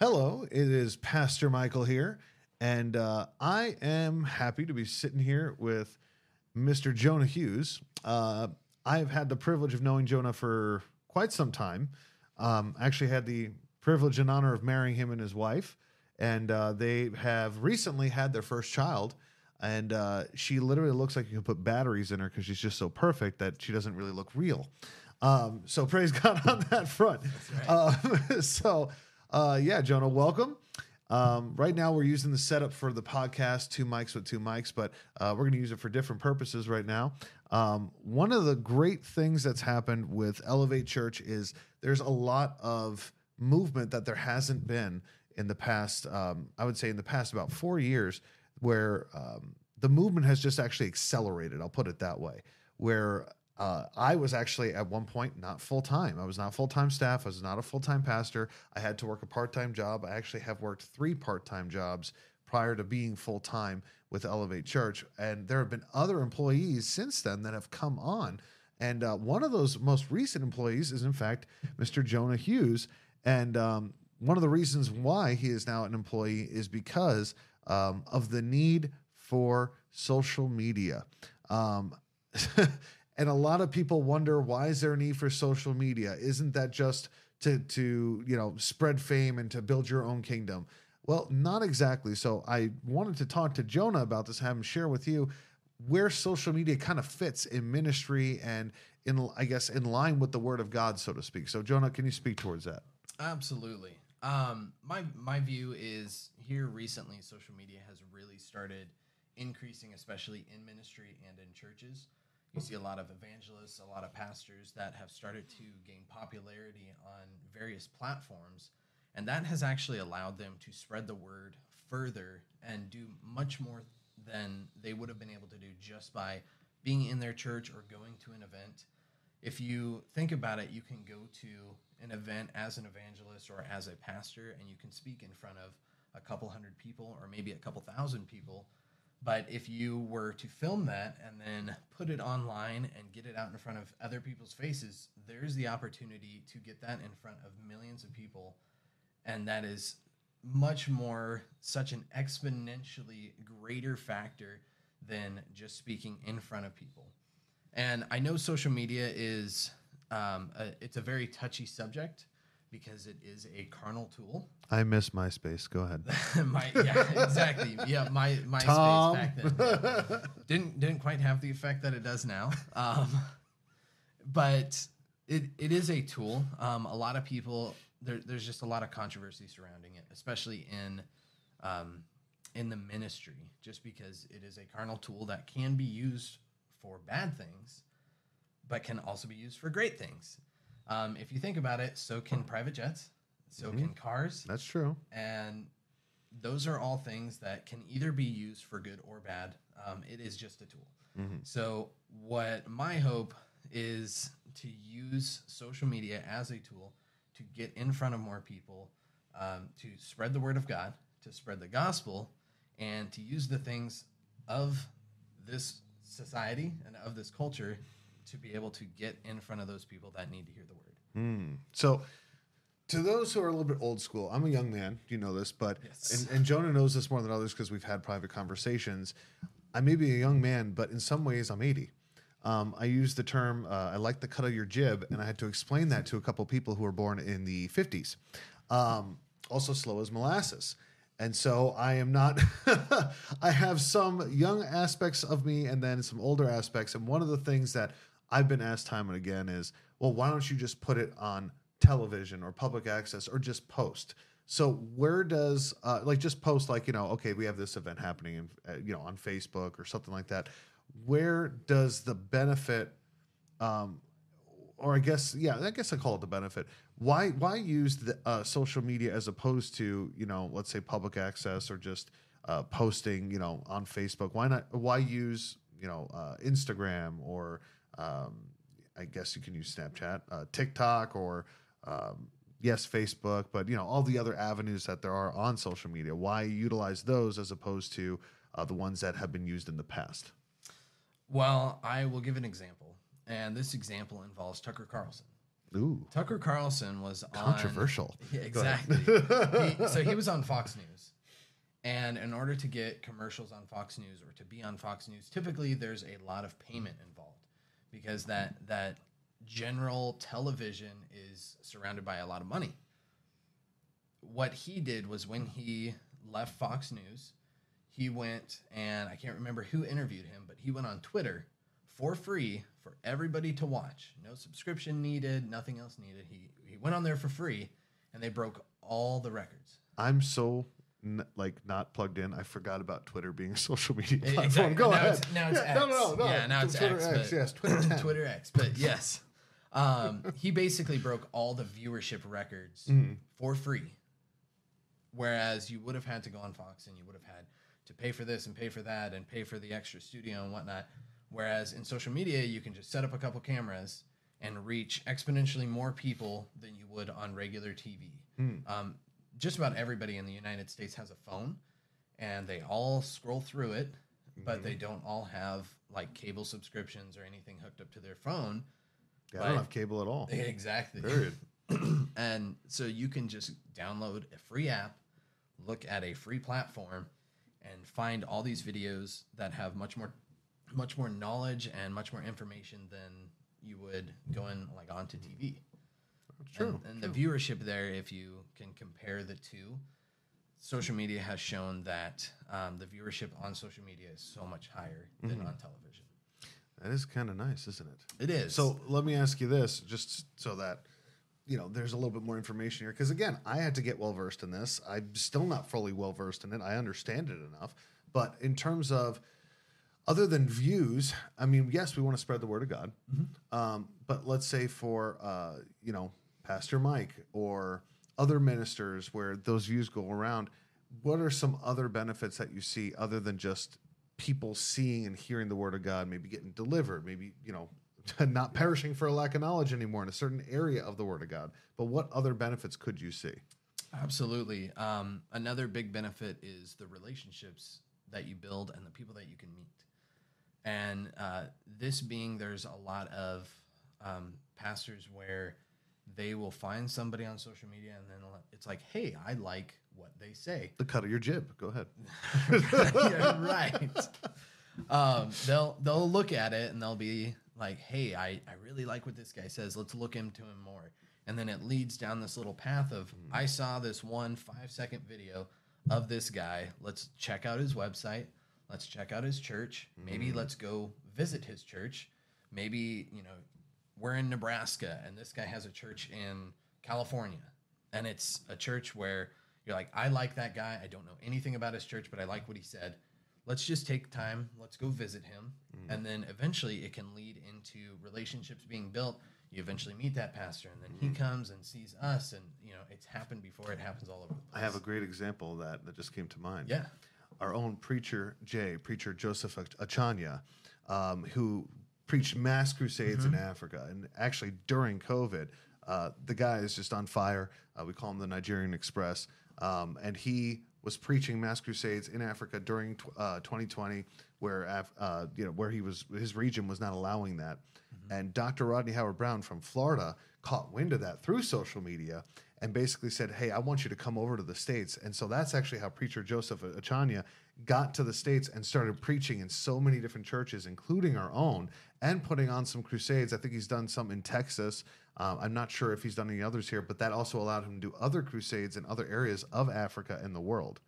Hello, it is Pastor Michael here, and uh, I am happy to be sitting here with Mr. Jonah Hughes. Uh, I've had the privilege of knowing Jonah for quite some time. Um, actually, had the privilege and honor of marrying him and his wife, and uh, they have recently had their first child. And uh, she literally looks like you can put batteries in her because she's just so perfect that she doesn't really look real. Um, so praise God on that front. Um, so uh, yeah, Jonah, welcome. Um, right now, we're using the setup for the podcast, two mics with two mics, but uh, we're going to use it for different purposes right now. Um, one of the great things that's happened with Elevate Church is there's a lot of movement that there hasn't been in the past, um, I would say in the past about four years, where um, the movement has just actually accelerated. I'll put it that way. Where uh, I was actually at one point not full time. I was not full time staff. I was not a full time pastor. I had to work a part time job. I actually have worked three part time jobs prior to being full time with Elevate Church. And there have been other employees since then that have come on. And uh, one of those most recent employees is, in fact, Mr. Jonah Hughes. And um, one of the reasons why he is now an employee is because um, of the need for social media. Um, and a lot of people wonder why is there a need for social media? Isn't that just to to you know spread fame and to build your own kingdom? Well, not exactly. So I wanted to talk to Jonah about this, have him share with you where social media kind of fits in ministry and in I guess in line with the word of God, so to speak. So Jonah, can you speak towards that? Absolutely. Um, my my view is here recently, social media has really started increasing, especially in ministry and in churches. You see a lot of evangelists, a lot of pastors that have started to gain popularity on various platforms, and that has actually allowed them to spread the word further and do much more than they would have been able to do just by being in their church or going to an event. If you think about it, you can go to an event as an evangelist or as a pastor, and you can speak in front of a couple hundred people or maybe a couple thousand people. But if you were to film that and then put it online and get it out in front of other people's faces, there's the opportunity to get that in front of millions of people. And that is much more such an exponentially greater factor than just speaking in front of people. And I know social media is um, a, it's a very touchy subject because it is a carnal tool. I miss MySpace. Go ahead. my, yeah, exactly. Yeah, my my space back then yeah. didn't didn't quite have the effect that it does now. Um, but it, it is a tool. Um, a lot of people there, there's just a lot of controversy surrounding it, especially in um, in the ministry, just because it is a carnal tool that can be used for bad things, but can also be used for great things. Um, if you think about it, so can private jets, so Mhm. can cars, That's true. and those are all things that can either be used for good or bad. Um, it is just a tool. Mhm. So, what my hope is to use social media as a tool to get in front of more people, um, to spread the word of God, to spread the gospel, and to use the things of this society and of this culture to be able to get in front of those people that need to hear the word. Mm. So, to those who are a little bit old school, I'm a young man. You know this, but Yes. and, and Jonah knows this more than others because we've had private conversations. I may be a young man, but in some ways, I'm 80. Um, I use the term uh, "I like the cut of your jib," and I had to explain that to a couple people who were born in the 50s. Um, also, slow as molasses. And so I am not, I have some young aspects of me and then some older aspects. And one of the things that I've been asked time and again is, well, why don't you just put it on television or public access or just post? So where does uh, like just post like you know okay we have this event happening in, uh, you know on Facebook or something like that. Where does the benefit, um, or I guess yeah I guess I call it the benefit. Why why use the uh, social media as opposed to you know let's say public access or just uh, posting you know on Facebook? Why not? Why use you know uh, Instagram or um, I guess you can use Snapchat, uh, TikTok, or um, yes, Facebook, but you know all the other avenues that there are on social media. Why utilize those as opposed to uh, the ones that have been used in the past? Well, I will give an example, and this example involves Tucker Carlson. Ooh, Tucker Carlson was on controversial. Yeah, exactly. he, so he was on Fox News. And in order to get commercials on Fox News or to be on Fox News, typically there's a lot of payment involved because that that general television is surrounded by a lot of money. What he did was when he left Fox News, he went and I can't remember who interviewed him, but he went on Twitter for free for everybody to watch. No subscription needed, nothing else needed. He he went on there for free and they broke all the records. I'm so n- like not plugged in. I forgot about Twitter being a social media E- platform. exactly. Go now ahead. It's, now it's Yeah, X. No, no, no. Yeah, now it's Twitter X. X. but- yes, Twitter Twitter X. But yes, um, he basically broke all the viewership records Mhm. for free. Whereas you would have had to go on Fox and you would have had to pay for this and pay for that and pay for the extra studio and whatnot. Whereas in social media, you can just set up a couple cameras and reach exponentially more people than you would on regular TV. Mm. Um, just about everybody in the United States has a phone, and they all scroll through it, but Mm-hmm. they don't all have like cable subscriptions or anything hooked up to their phone. Yeah, I don't have cable at all. Exactly. Period. and so you can just download a free app, look at a free platform, and find all these videos that have much more, much more knowledge and much more information than you would going like onto TV. True. And, and the viewership there, if you can compare the two, social media has shown that um, the viewership on social media is so much higher than on television. That is kind of nice, isn't it? It is. So let me ask you this, just so that you know, there's a little bit more information here. Because again, I had to get well versed in this. I'm still not fully well versed in it. I understand it enough, but in terms of other than views, I mean, yes, we want to spread the word of God. Um, but let's say for uh, you know Pastor Mike or other ministers where those views go around, what are some other benefits that you see other than just people seeing and hearing the word of God, maybe getting delivered, maybe you know not perishing for a lack of knowledge anymore in a certain area of the word of God. But what other benefits could you see? Absolutely. Um, another big benefit is the relationships that you build and the people that you can meet. And uh, this being, there's a lot of um, pastors where they will find somebody on social media and then it's like, hey, I like what they say. The cut of your jib. Go ahead. yeah, right. Um, they'll they'll look at it and they'll be like, "Hey, I, I really like what this guy says. Let's look into him more." And then it leads down this little path of, "I saw this one five second video of this guy. Let's check out his website. Let's check out his church. Maybe let's go visit his church. Maybe you know we're in Nebraska and this guy has a church in California, and it's a church where." You're like, I like that guy. I don't know anything about his church, but I like what he said. Let's just take time. Let's go visit him. And then eventually it can lead into relationships being built. You eventually meet that pastor and then he comes and sees us and you know it's happened before. It happens all over the place I have a great example of that that just came to mind. yeah. Our own preacher Jay, preacher Joseph Achanya, um, who preached mass crusades in Africa, and actually during COVID, uh, the guy is just on fire. Uh, we call him the Nigerian Express, um, and he was preaching mass crusades in Africa during tw- uh, 2020, where Af- uh, you know where he was his region was not allowing that, and Dr. Rodney Howard-Browne from Florida caught wind of that through social media and basically said, "Hey, I want you to come over to the states." And so that's actually how preacher Joseph Achanya got to the states and started preaching in so many different churches, including our own, and putting on some crusades. I think he's done some in Texas. Um, I'm not sure if he's done any others here, but that also allowed him to do other crusades in other areas of Africa and the world.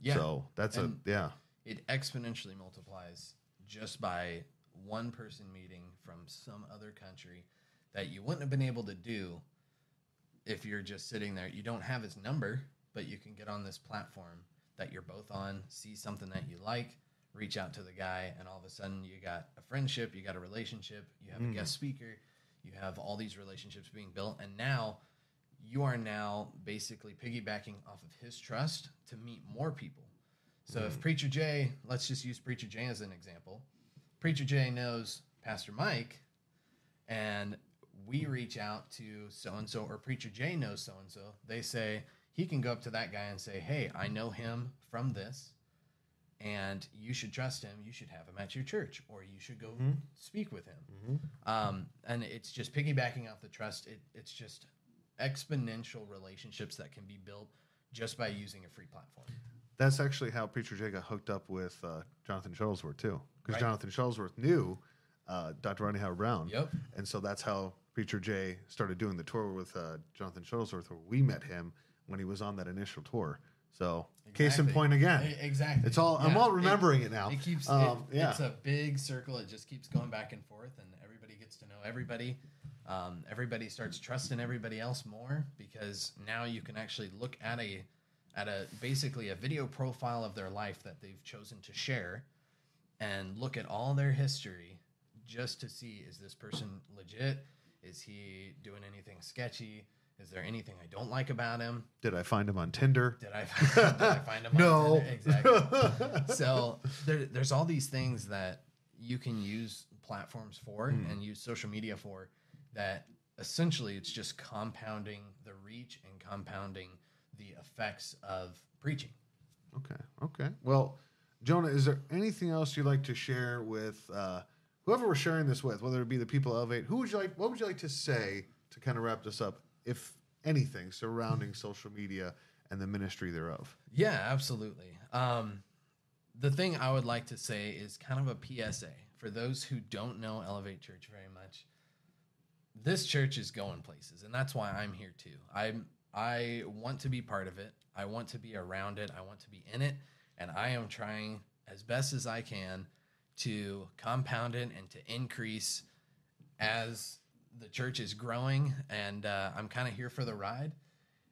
Yeah. So that's And- a yeah. it exponentially multiplies just by one person meeting from some other country that you wouldn't have been able to do if you're just sitting there. You don't have his number, but you can get on this platform that you're both on, see something that you like, reach out to the guy, and all of a sudden you got a friendship, you got a relationship, you have a mm. guest speaker, you have all these relationships being built, and now you are now basically piggybacking off of his trust to meet more people. So if mm. Preacher Jay, let's just use Preacher Jay as an example. Preacher Jay knows Pastor Mike, and we reach out to so and so, or Preacher Jay knows so and so. They say he can go up to that guy and say, "Hey, I know him from this. and you should trust him. You should have him at your church, or you should go Mm-hmm. speak with him. Um, and it's just piggybacking off the trust. It, it's just exponential relationships that can be built just by using a free platform. That's actually how Preacher Jay got hooked up with uh, Jonathan Shuttlesworth too, because Right. Jonathan Shuttlesworth knew uh, Dr. Ronnie Howard-Browne. Yep. And so that's how Preacher Jay started doing the tour with uh, Jonathan Shuttlesworth, where we met him when he was on that initial tour. So case in point again. Exactly. It's all I'm all remembering it, now. It keeps Um, it, yeah. it's a big circle. It just keeps going back and forth, and everybody gets to know everybody. Um, everybody starts trusting everybody else more because now you can actually look at a at a basically a video profile of their life that they've chosen to share, and look at all their history just to see is this person legit? Is he doing anything sketchy? Is there anything I don't like about him? Did I find him on Tinder? Did I, did I find him? on No. Tinder? exactly. so there, there's all these things that you can use platforms for Hmm. and use social media for that essentially it's just compounding the reach and compounding the effects of preaching. Okay. Okay. Well, Jonah, is there anything else you'd like to share with uh, whoever we're sharing this with, whether it be the people of Elevate? Who would you like? What would you like to say to kind of wrap this up, if anything, surrounding social media and the ministry thereof? Yeah, absolutely. Um, the thing I would like to say is kind of a PSA for those who don't know Elevate Church very much. This church is going places, and that's why I'm here too. I'm I want to be part of it. I want to be around it. I want to be in it, and I am trying as best as I can to compound it and to increase as the church is growing. And uh, I'm kind of here for the ride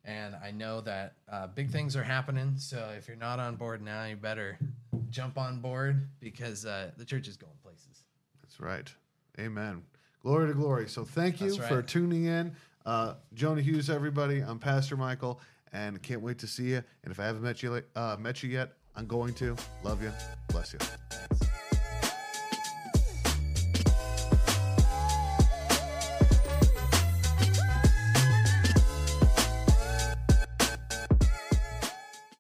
and I know that uh, big things are happening. So if you're not on board now, you better jump on board because uh, the church is going places. That's right. Amen. Glory to glory. So thank you That's for tuning in. Uh, Jonah Hughes, everybody. I'm Pastor Michael, and can't wait to see you. And if I haven't met you, uh, met you yet, I'm going to. Love you. Bless you.